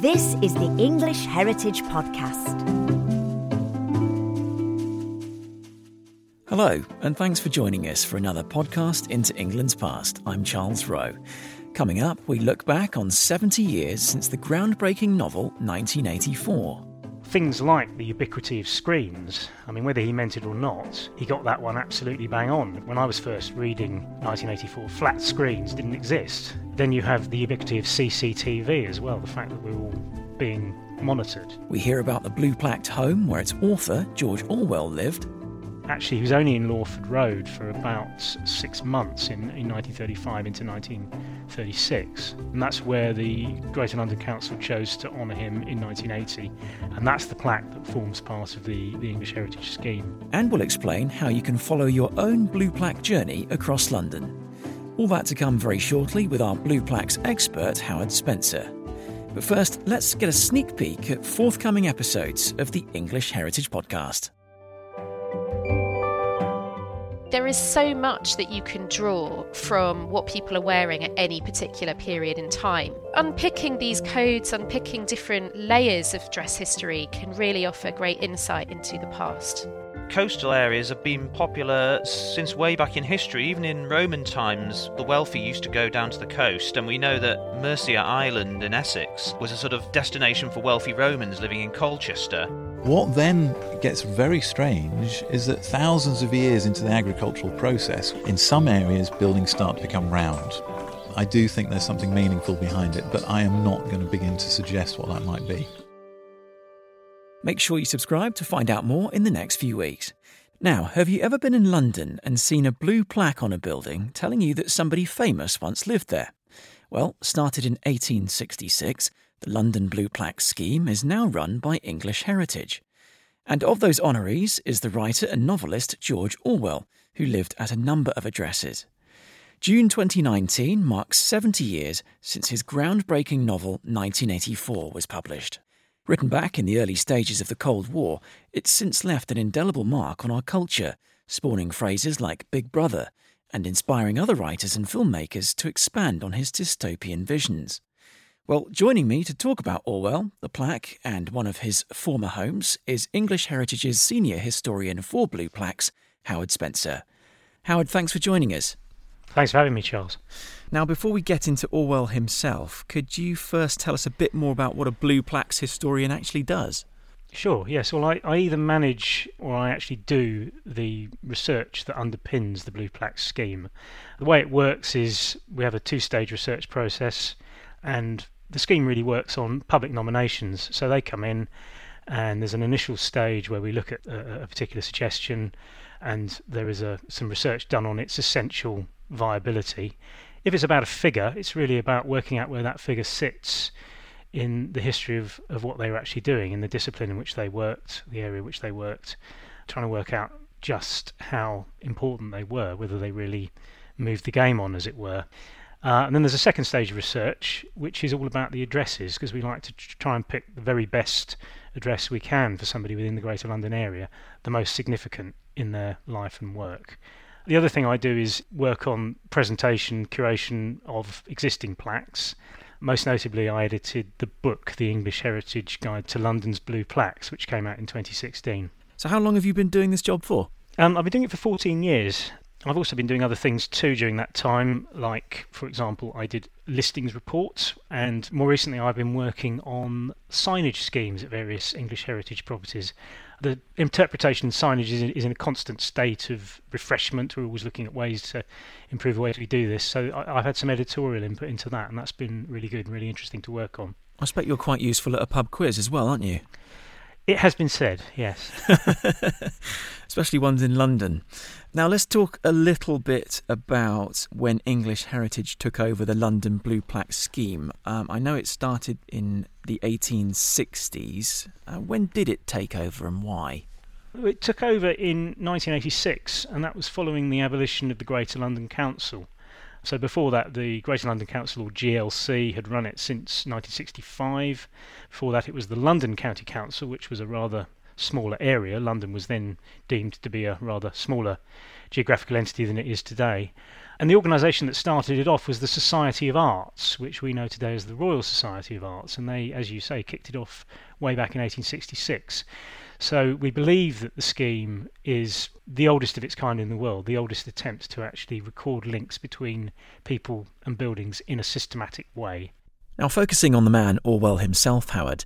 This is the English Heritage Podcast. Hello, and thanks for joining us for another podcast into England's past. I'm Charles Rowe. Coming up, we look back on 70 years since the groundbreaking novel 1984 things like the ubiquity of screens, I mean, whether he meant it or not, he got that one absolutely bang on. When I was first reading 1984, flat screens didn't exist. Then you have the ubiquity of CCTV as well, the fact that we're all being monitored. We hear about the blue plaqued home where its author, George Orwell, lived Actually, he was only in Lawford Road for about six months in, in 1935 into 1936. And that's where the Greater London Council chose to honour him in 1980. And that's the plaque that forms part of the, the English Heritage Scheme. And we'll explain how you can follow your own blue plaque journey across London. All that to come very shortly with our Blue Plaques expert, Howard Spencer. But first, let's get a sneak peek at forthcoming episodes of the English Heritage Podcast. There is so much that you can draw from what people are wearing at any particular period in time. Unpicking these codes, unpicking different layers of dress history can really offer great insight into the past coastal areas have been popular since way back in history. Even in Roman times, the wealthy used to go down to the coast, and we know that Mersea Island in Essex was a sort of destination for wealthy Romans living in Colchester. What then gets very strange is that thousands of years into the agricultural process, in some areas, buildings start to become round. I do think there's something meaningful behind it, but I am not going to begin to suggest what that might be. Make sure you subscribe to find out more in the next few weeks. Now, have you ever been in London and seen a blue plaque on a building telling you that somebody famous once lived there? Well, started in 1866, the London Blue Plaque scheme is now run by English Heritage. And of those honorees is the writer and novelist George Orwell, who lived at a number of addresses. June 2019 marks 70 years since his groundbreaking novel 1984 was published. Written back in the early stages of the Cold War, it's since left an indelible mark on our culture, spawning phrases like Big Brother and inspiring other writers and filmmakers to expand on his dystopian visions. Well, joining me to talk about Orwell, the plaque, and one of his former homes is English Heritage's senior historian for Blue Plaques, Howard Spencer. Howard, thanks for joining us. Thanks for having me, Charles. Now, before we get into Orwell himself, could you first tell us a bit more about what a Blue Plaques historian actually does? Sure, yes. Well, I, I either manage or I actually do the research that underpins the Blue Plaques scheme. The way it works is we have a two stage research process, and the scheme really works on public nominations. So they come in, and there's an initial stage where we look at a, a particular suggestion, and there is a, some research done on its essential viability if it's about a figure, it's really about working out where that figure sits in the history of, of what they were actually doing, in the discipline in which they worked, the area in which they worked, trying to work out just how important they were, whether they really moved the game on, as it were. Uh, and then there's a second stage of research, which is all about the addresses, because we like to try and pick the very best address we can for somebody within the Greater London area, the most significant in their life and work. The other thing I do is work on presentation, curation of existing plaques. Most notably, I edited the book, The English Heritage Guide to London's Blue Plaques, which came out in 2016. So, how long have you been doing this job for? Um, I've been doing it for 14 years. I've also been doing other things too during that time, like, for example, I did listings reports, and more recently, I've been working on signage schemes at various English heritage properties the interpretation signage is in, is in a constant state of refreshment. We're always looking at ways to improve the way we do this. So I, have had some editorial input into that, and that's been really good and really interesting to work on. I expect you're quite useful at a pub quiz as well, aren't you? It has been said, yes. Especially ones in London. Now, let's talk a little bit about when English Heritage took over the London Blue Plaque scheme. Um, I know it started in the 1860s. Uh, when did it take over and why? It took over in 1986, and that was following the abolition of the Greater London Council. So before that, the Greater London Council, or GLC, had run it since 1965. Before that, it was the London County Council, which was a rather smaller area. London was then deemed to be a rather smaller geographical entity than it is today. And the organisation that started it off was the Society of Arts, which we know today as the Royal Society of Arts. And they, as you say, kicked it off way back in 1866. So we believe that the scheme is the oldest of its kind in the world, the oldest attempt to actually record links between people and buildings in a systematic way. Now, focusing on the man Orwell himself, Howard,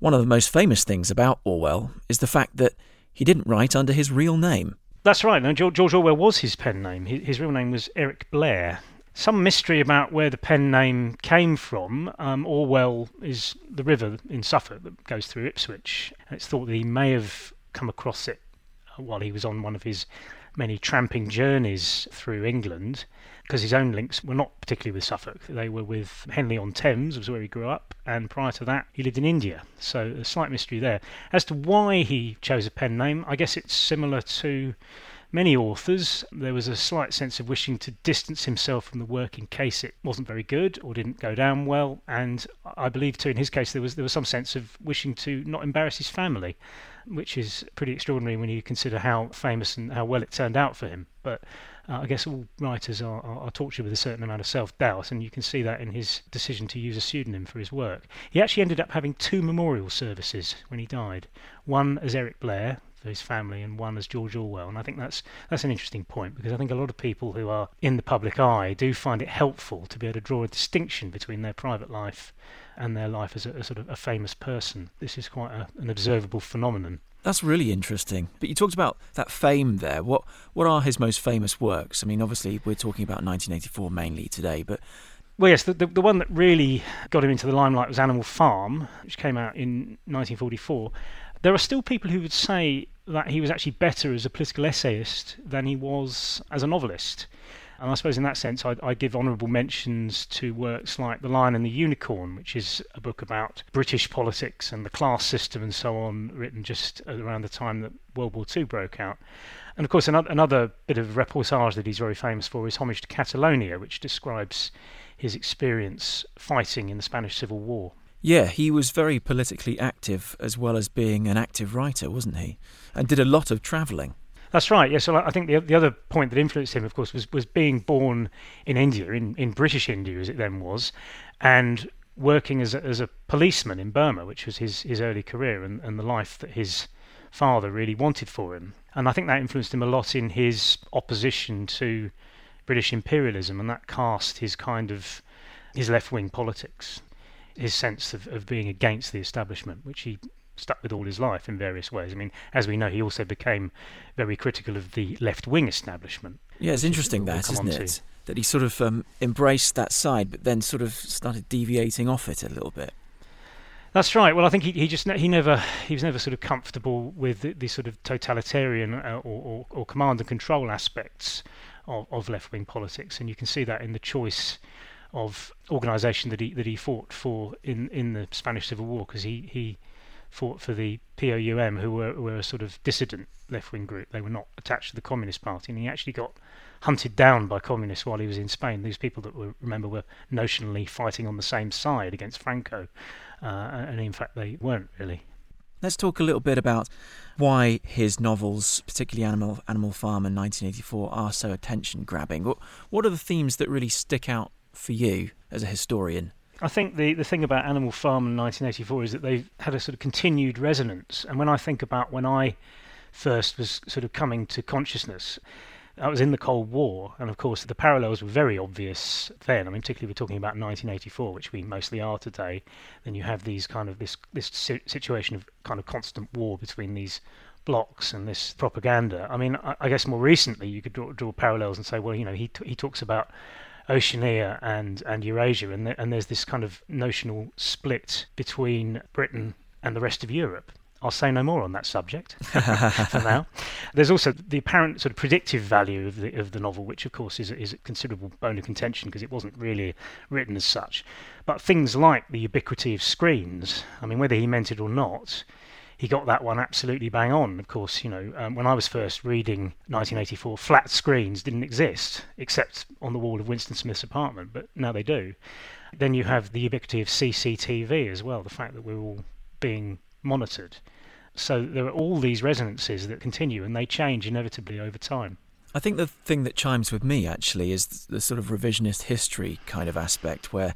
one of the most famous things about Orwell is the fact that he didn't write under his real name. That's right. Now, George Orwell was his pen name. His real name was Eric Blair. Some mystery about where the pen name came from. Um, Orwell is the river in Suffolk that goes through Ipswich. And it's thought that he may have come across it while he was on one of his many tramping journeys through England because his own links were not particularly with Suffolk. They were with Henley on Thames, was where he grew up, and prior to that, he lived in India. So a slight mystery there. As to why he chose a pen name, I guess it's similar to many authors. There was a slight sense of wishing to distance himself from the work in case it wasn't very good or didn't go down well, and I believe too in his case there was there was some sense of wishing to not embarrass his family which is pretty extraordinary when you consider how famous and how well it turned out for him. But uh, I guess all writers are, are, are, tortured with a certain amount of self doubt, and you can see that in his decision to use a pseudonym for his work. He actually ended up having two memorial services when he died one as Eric Blair, for his family and one as George Orwell. And I think that's that's an interesting point because I think a lot of people who are in the public eye do find it helpful to be able to draw a distinction between their private life and their life as a, a sort of a famous person. This is quite a, an observable phenomenon. That's really interesting. But you talked about that fame there. What what are his most famous works? I mean, obviously we're talking about 1984 mainly today, but well, yes, the, the, the one that really got him into the limelight was Animal Farm, which came out in 1944. There are still people who would say that he was actually better as a political essayist than he was as a novelist. And I suppose in that sense, I, I give honourable mentions to works like The Lion and the Unicorn, which is a book about British politics and the class system and so on, written just around the time that World War II broke out. And of course, another, another bit of reportage that he's very famous for is Homage to Catalonia, which describes his experience fighting in the Spanish Civil War. Yeah, he was very politically active as well as being an active writer, wasn't he? And did a lot of travelling. That's right. Yes, yeah, so I think the the other point that influenced him, of course, was was being born in India, in, in British India as it then was, and working as a, as a policeman in Burma, which was his his early career and, and the life that his father really wanted for him. And I think that influenced him a lot in his opposition to British imperialism, and that cast his kind of his left wing politics, his sense of, of being against the establishment, which he stuck with all his life in various ways. I mean, as we know, he also became very critical of the left wing establishment. Yeah, it's interesting that, isn't it? To. That he sort of um, embraced that side, but then sort of started deviating off it a little bit. That's right. Well, I think he, he just he never he was never sort of comfortable with the, the sort of totalitarian uh, or, or, or, command and control aspects of, of left wing politics, and you can see that in the choice of organisation that he that he fought for in, in the Spanish Civil War, because he, he fought for the POUM, who were, were a sort of dissident left wing group. They were not attached to the Communist Party, and he actually got hunted down by communists while he was in Spain. These people that were, remember were notionally fighting on the same side against Franco, uh, and in fact they weren't really. Let's talk a little bit about why his novels, particularly Animal Animal Farm and 1984, are so attention grabbing. What what are the themes that really stick out for you as a historian? I think the, the thing about Animal Farm in 1984 is that they've had a sort of continued resonance. And when I think about when I first was sort of coming to consciousness, I was in the Cold War, and of course the parallels were very obvious then. I mean, particularly we're talking about 1984, which we mostly are today. Then you have these kind of this this situation of kind of constant war between these blocks and this propaganda. I mean, I, I guess more recently you could draw, draw parallels and say, well, you know, he t- he talks about Oceania and, and Eurasia, and, and there's this kind of notional split between Britain and the rest of Europe. I'll say no more on that subject for now. There's also the apparent sort of predictive value of the of the novel, which of course is is a considerable bone of contention because it wasn't really written as such. But things like the ubiquity of screens, I mean, whether he meant it or not, he got that one absolutely bang on. Of course, you know, um, when I was first reading 1984, flat screens didn't exist except on the wall of Winston Smith's apartment, but now they do. Then you have the ubiquity of CCTV as well, the fact that we're all being monitored. So there are all these resonances that continue and they change inevitably over time. I think the thing that chimes with me actually is the sort of revisionist history kind of aspect where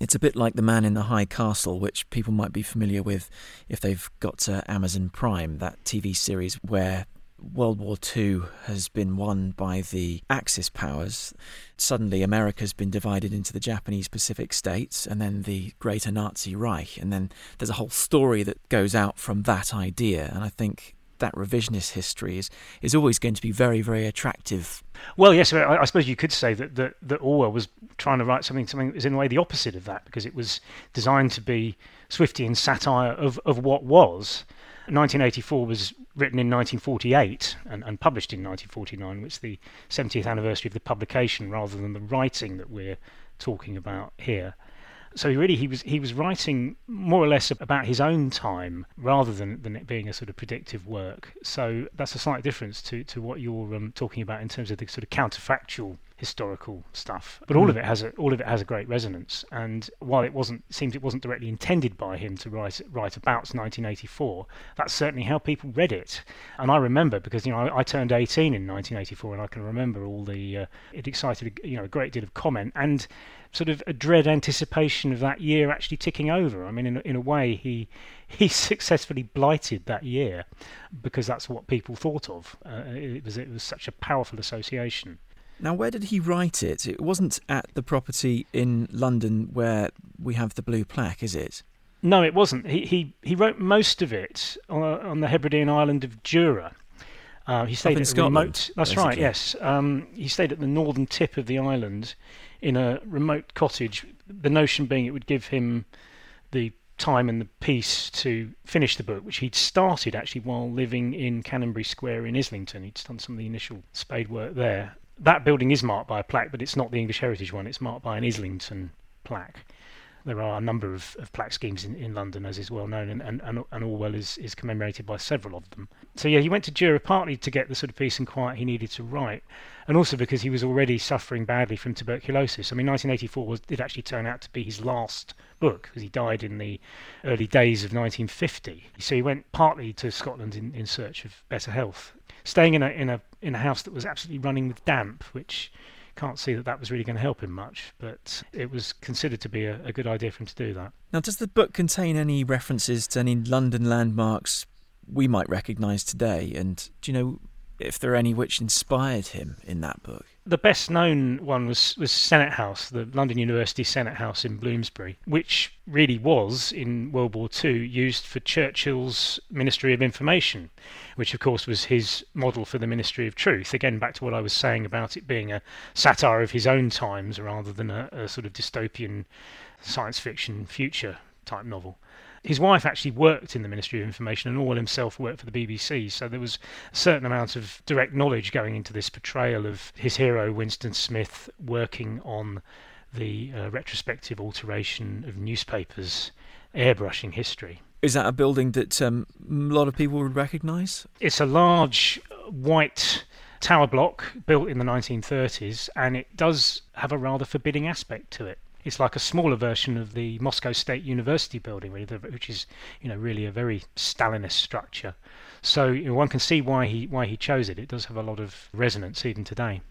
it's a bit like The Man in the High Castle, which people might be familiar with if they've got uh, Amazon Prime, that TV series where World War II has been won by the Axis powers. Suddenly, America's been divided into the Japanese Pacific states and then the Greater Nazi Reich. And then there's a whole story that goes out from that idea. And I think that revisionist history is, is always going to be very, very attractive. Well, yes, I, I suppose you could say that, that, that Orwell was trying to write something, something that was in a way the opposite of that, because it was designed to be Swiftian satire of, of what was. 1984 was written in 1948 and, and published in 1949, which is the 70th anniversary of the publication rather than the writing that we're talking about here. So really, he was he was writing more or less about his own time rather than, than it being a sort of predictive work. So that's a slight difference to, to what you're um, talking about in terms of the sort of counterfactual historical stuff. But all mm. of it has a all of it has a great resonance. And while it wasn't it seems it wasn't directly intended by him to write write about 1984, that's certainly how people read it. And I remember because you know I, I turned 18 in 1984, and I can remember all the uh, it excited you know a great deal of comment and sort of a dread anticipation of that year actually ticking over. I mean, in a, in a way, he he successfully blighted that year because that's what people thought of. Uh, it was it was such a powerful association. Now, where did he write it? It wasn't at the property in London where we have the blue plaque, is it? No, it wasn't. He he, he wrote most of it on, on the Hebridean island of Jura. Uh, he stayed Up in at Scotland, remote. That's basically. right. Yes, um, he stayed at the northern tip of the island in a remote cottage. The notion being it would give him the time and the peace to finish the book, which he'd started actually while living in Canonbury Square in Islington. He'd done some of the initial spade work there. That building is marked by a plaque, but it's not the English Heritage one. It's marked by an Islington plaque. There are a number of, of plaque schemes in, in London, as is well known, and, and, and, Orwell is, is commemorated by several of them. So, yeah, he went to Jura partly to get the sort of peace and quiet he needed to write, and also because he was already suffering badly from tuberculosis. I mean, 1984 was, did actually turn out to be his last book, because he died in the early days of 1950. So he went partly to Scotland in, in search of better health, staying in a, in, a, in a house that was absolutely running with damp, which can't see that that was really going to help him much, but it was considered to be a, a good idea for him to do that. Now, does the book contain any references to any London landmarks we might recognise today? And do you know if there are any which inspired him in that book? The best known one was, was Senate House, the London University Senate House in Bloomsbury, which really was, in World War II, used for Churchill's Ministry of Information, which of course was his model for the Ministry of Truth. Again, back to what I was saying about it being a satire of his own times rather than a, a sort of dystopian science fiction future type novel. His wife actually worked in the Ministry of Information, and Orwell himself worked for the BBC. So there was a certain amount of direct knowledge going into this portrayal of his hero, Winston Smith, working on the uh, retrospective alteration of newspapers, airbrushing history. Is that a building that um, a lot of people would recognise? It's a large white tower block built in the 1930s, and it does have a rather forbidding aspect to it it's like a smaller version of the Moscow State University building, really, which is you know really a very Stalinist structure. So you know, one can see why he why he chose it. It does have a lot of resonance even today.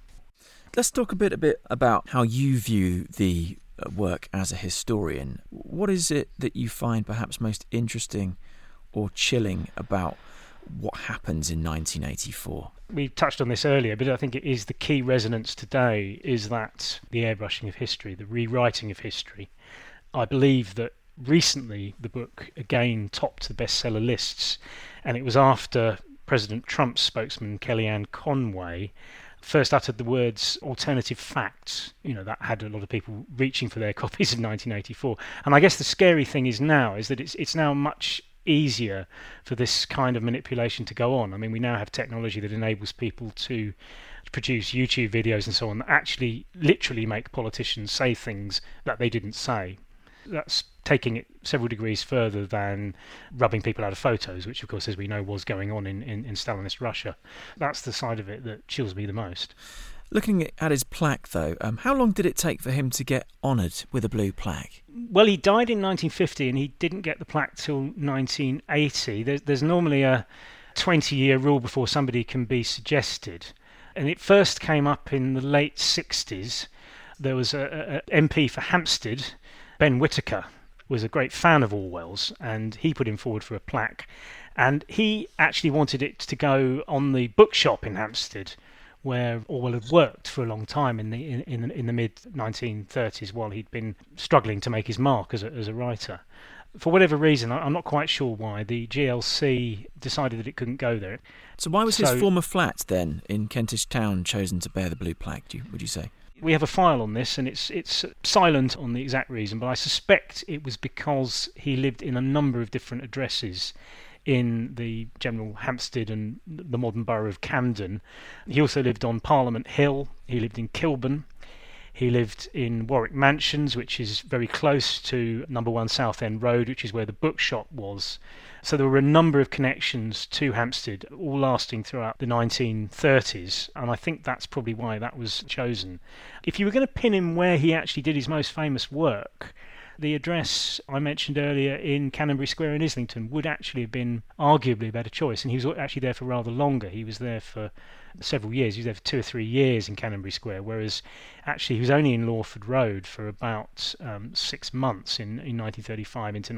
Let's talk a bit a bit about how you view the uh, work as a historian. What is it that you find perhaps most interesting or chilling about what happens in 1984? we touched on this earlier, but I think it is the key resonance today is that the airbrushing of history, the rewriting of history. I believe that recently the book again topped the bestseller lists, and it was after President Trump's spokesman Kellyanne Conway first uttered the words alternative facts. You know, that had a lot of people reaching for their copies of 1984. And I guess the scary thing is now is that it's it's now much easier for this kind of manipulation to go on. I mean, we now have technology that enables people to produce YouTube videos and so on that actually literally make politicians say things that they didn't say. That's taking it several degrees further than rubbing people out of photos, which, of course, as we know, was going on in, in, in Stalinist Russia. That's the side of it that chills me the most. Looking at his plaque, though, um, how long did it take for him to get honoured with a blue plaque? Well, he died in 1950 and he didn't get the plaque till 1980. There's, there's normally a 20 year rule before somebody can be suggested. And it first came up in the late 60s. There was a, a, a MP for Hampstead, Ben Whitaker, was a great fan of Orwell's, and he put him forward for a plaque. And he actually wanted it to go on the bookshop in Hampstead, where Orwell had worked for a long time in the in, in, in the mid 1930s, while he'd been struggling to make his mark as a, as a writer. For whatever reason, I'm not quite sure why, the GLC decided that it couldn't go there. So why was So- his former flat then in Kentish Town chosen to bear the blue plaque? Do you, would you say? We have a file on this, and it's it's silent on the exact reason, but I suspect it was because he lived in a number of different addresses in the general Hampstead and the modern borough of Camden. He also lived on Parliament Hill. He lived in Kilburn. He lived in Warwick Mansions, which is very close to number one South End Road, which is where the bookshop was. So there were a number of connections to Hampstead, all lasting throughout the 1930s, and I think that's probably why that was chosen. If you were going to pin him where he actually did his most famous work, the address I mentioned earlier in Canonbury Square in Islington would actually have been arguably a better choice, and he was actually there for rather longer. He was there for several years. He was there for two or three years in Canonbury Square, whereas actually he was only in Lawford Road for about um, six months in, in 1935 into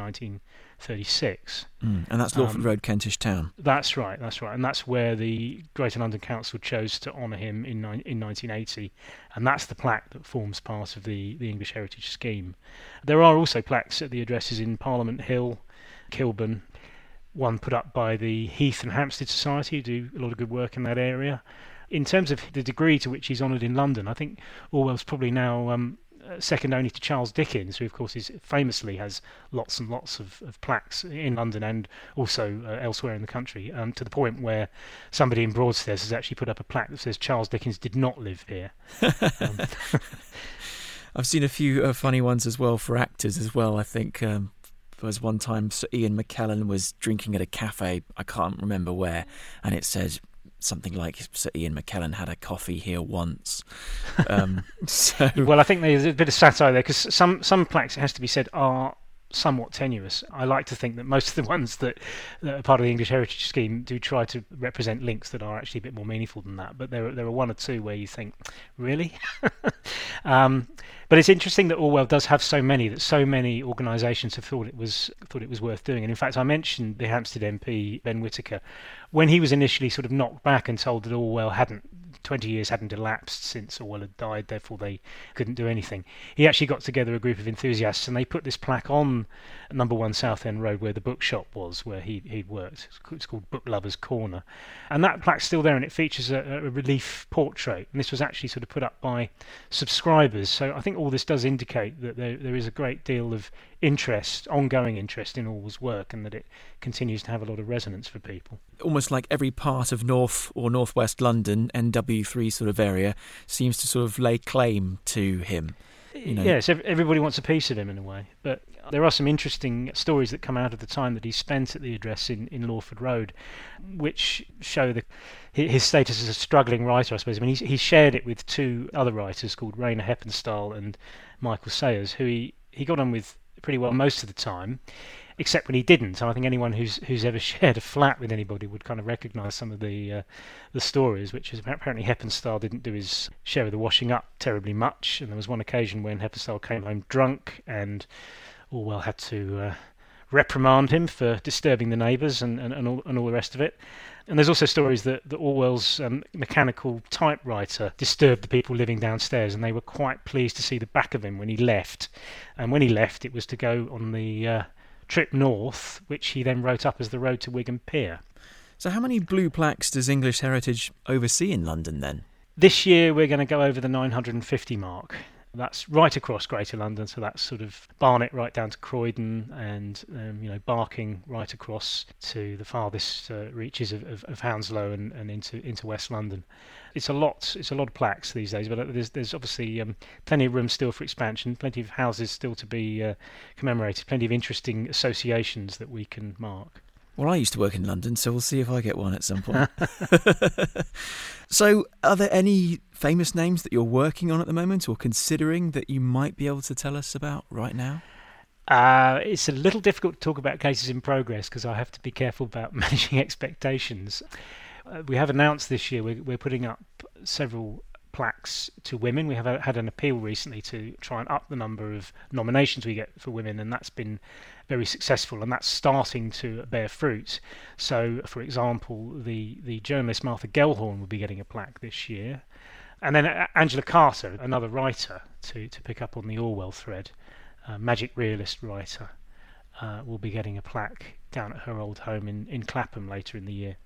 1936. Mm. And that's Lawford Um, Road, Kentish Town. That's right, that's right, and that's where the Greater London Council chose to honour him in ni- in 1980, and that's the plaque that forms part of the the English Heritage Scheme. There are also plaques at the addresses in Parliament Hill, Kilburn, one put up by the Heath and Hampstead Society, who do a lot of good work in that area. In terms of the degree to which he's honoured in London, I think Orwell's probably now um, second only to Charles Dickens, who of course is famously has lots and lots of, of plaques in London and also uh, elsewhere in the country, um, to the point where somebody in Broadstairs has actually put up a plaque that says Charles Dickens did not live here. Um, I've seen a few uh, funny ones as well for actors as well. I think um, there was one time Sir Ian McKellen was drinking at a cafe, I can't remember where, and it said something like Sir Ian McKellen had a coffee here once. Um, so well, I think there's a bit of satire there because some some plaques, it has to be said, are somewhat tenuous. I like to think that most of the ones that, that are part of the English Heritage Scheme do try to represent links that are actually a bit more meaningful than that. But there are, there are one or two where you think, really? um, but it's interesting that Orwell does have so many that so many organisations have thought it was thought it was worth doing. And in fact, I mentioned the Hampstead MP Ben Whitaker when he was initially sort of knocked back and told that Orwell hadn't 20 years hadn't elapsed since Orwell had died, therefore they couldn't do anything. He actually got together a group of enthusiasts and they put this plaque on number one South End Road where the bookshop was, where he, he'd worked. It's called Book Lovers Corner. And that plaque's still there and it features a, a relief portrait. And this was actually sort of put up by subscribers. So I think all this does indicate that there, there is a great deal of interest, ongoing interest in Orwell's work, and that it continues to have a lot of resonance for people. almost like every part of North or Northwest London, NW3 sort of area, seems to sort of lay claim to him. You know. Yes, everybody wants a piece of him in a way. But there are some interesting stories that come out of the time that he spent at the address in, in Lawford Road, which show the, his status as a struggling writer, I suppose. I mean, he's, he shared it with two other writers called Rayner Heppenstall and Michael Sayers, who he, he got on with pretty well most of the time, except when he didn't. I think anyone who's who's ever shared a flat with anybody would kind of recognise some of the uh, the stories, which is apparently Heppenstall didn't do his share of the washing up terribly much, and there was one occasion when Heppenstall came home drunk, and Orwell had to uh, reprimand him for disturbing the neighbours and, and, and, all, and all the rest of it. And there's also stories that, that Orwell's um, mechanical typewriter disturbed the people living downstairs, and they were quite pleased to see the back of him when he left. And when he left, it was to go on the uh, trip north, which he then wrote up as the road to Wigan Pier. So, how many blue plaques does English Heritage oversee in London then? This year we're going to go over the 950 mark. That's right across Greater London, so that's sort of Barnet right down to Croydon, and um, you know Barking right across to the farthest uh, reaches of, of, of Hounslow and, and into into West London. It's a lot. It's a lot of plaques these days, but uh, there's there's obviously um, plenty of room still for expansion, plenty of houses still to be uh, commemorated, plenty of interesting associations that we can mark. Well, I used to work in London, so we'll see if I get one at some point. so, are there any famous names that you're working on at the moment or considering that you might be able to tell us about right now? Uh, it's a little difficult to talk about cases in progress because I have to be careful about managing expectations. Uh, we have announced this year we're, we're putting up several plaques to women. We have had an appeal recently to try and up the number of nominations we get for women, and that's been very successful, and that's starting to bear fruit. So, for example, the the journalist Martha Gellhorn will be getting a plaque this year, and then uh, Angela Carter, another writer, to to pick up on the Orwell thread, magic realist writer, uh, will be getting a plaque down at her old home in in Clapham later in the year.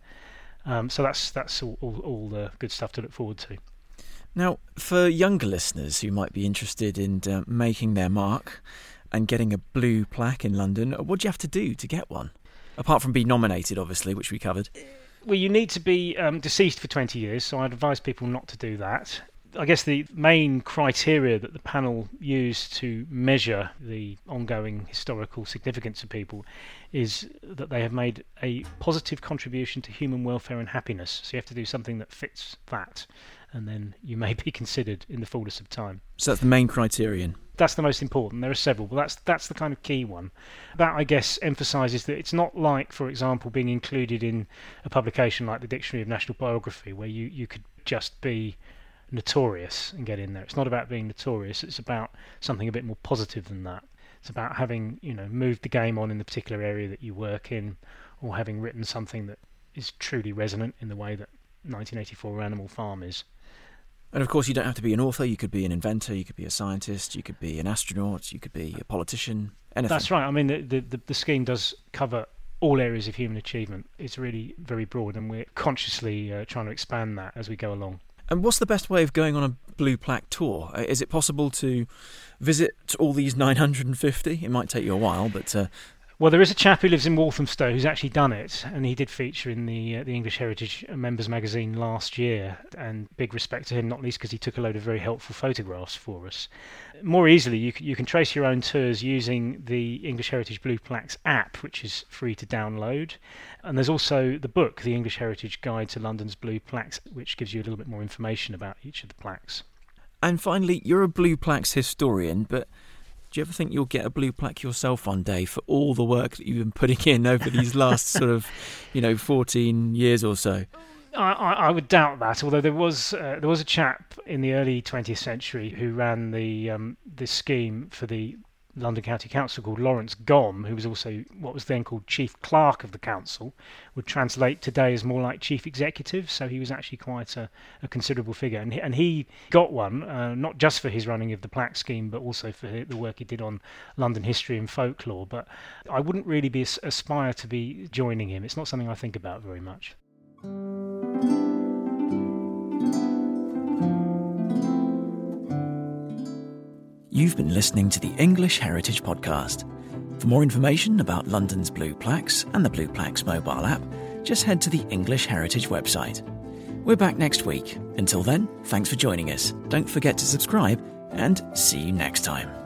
Um, so that's that's all, all, all the good stuff to look forward to. Now, for younger listeners who might be interested in uh, making their mark and getting a blue plaque in London, what do you have to do to get one? Apart from being nominated, obviously, which we covered. Well, you need to be um, deceased for 20 years, so I'd advise people not to do that. I guess the main criteria that the panel used to measure the ongoing historical significance of people is that they have made a positive contribution to human welfare and happiness. So you have to do something that fits that and then you may be considered in the fullness of time. So that's the main criterion. That's the most important. There are several, but that's that's the kind of key one. That I guess emphasises that it's not like, for example, being included in a publication like the Dictionary of National Biography, where you, you could just be notorious and get in there. It's not about being notorious. It's about something a bit more positive than that. It's about having you know moved the game on in the particular area that you work in, or having written something that is truly resonant in the way that 1984 Animal Farm is. And of course, you don't have to be an author. You could be an inventor. You could be a scientist. You could be an astronaut. You could be a politician. Anything. That's right. I mean, the, the, the scheme does cover all areas of human achievement. It's really very broad, and we're consciously uh, trying to expand that as we go along. And what's the best way of going on a Blue Plaque tour? Uh, is it possible to visit all these 950? It might take you a while, but uh, well, there is a chap who lives in Walthamstow who's actually done it, and he did feature in the uh, the English Heritage Members magazine last year. And big respect to him, not least because he took a load of very helpful photographs for us. More easily, you you can trace your own tours using the English Heritage Blue Plaques app, which is free to download. And there's also the book, The English Heritage Guide to London's Blue Plaques, which gives you a little bit more information about each of the plaques. And finally, you're a Blue Plaques historian, but do you ever think you'll get a blue plaque yourself one day for all the work that you've been putting in over these last sort of, you know, 14 years or so? I, I, would doubt that. Although there was uh, there was a chap in the early 20th century who ran the um, this scheme for the London County Council called Laurence Gomme, who was also what was then called Chief Clerk of the Council, would translate today as more like Chief Executive. So he was actually quite a, a considerable figure. And he, and he got one, uh, not just for his running of the plaque scheme, but also for the work he did on London history and folklore. But I wouldn't really be aspire to be joining him. It's not something I think about very much. You've been listening to the English Heritage Podcast. For more information about London's Blue Plaques and the Blue Plaques mobile app, just head to the English Heritage website. We're back next week. Until then, thanks for joining us. Don't forget to subscribe and see you next time.